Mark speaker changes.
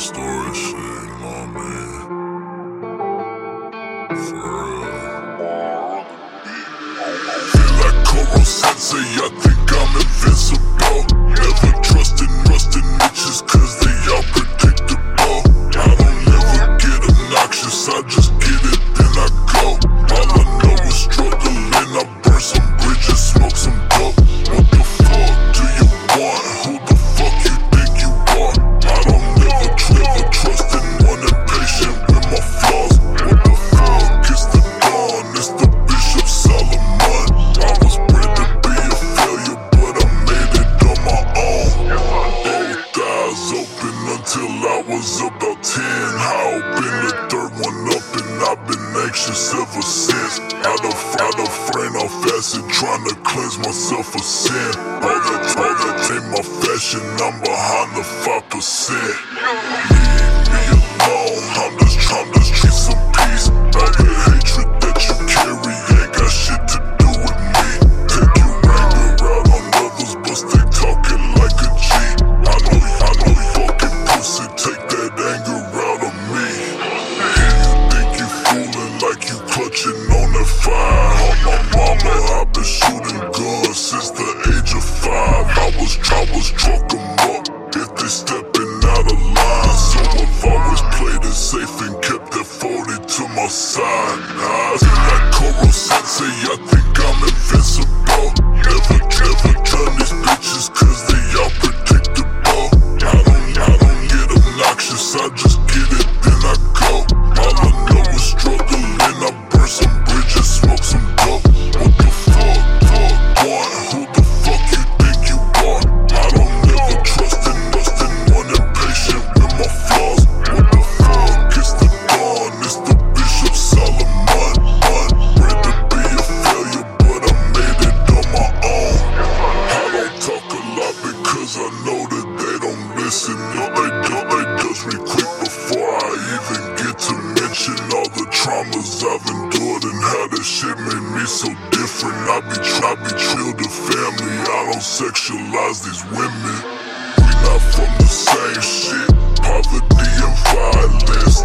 Speaker 1: story shit, you know what Feel like Koro Sensei, I think I'm invincible. until I was about 10. I opened the third one up and I've been anxious ever since. Out of, out of frame, I'm fasting, trying to cleanse myself of sin. All that, all that ain't my fashion, I'm behind the 5%. I've endured and how that shit made me so different. I be try be trill to family. I don't sexualize these women. We not from the same shit. Poverty and violence.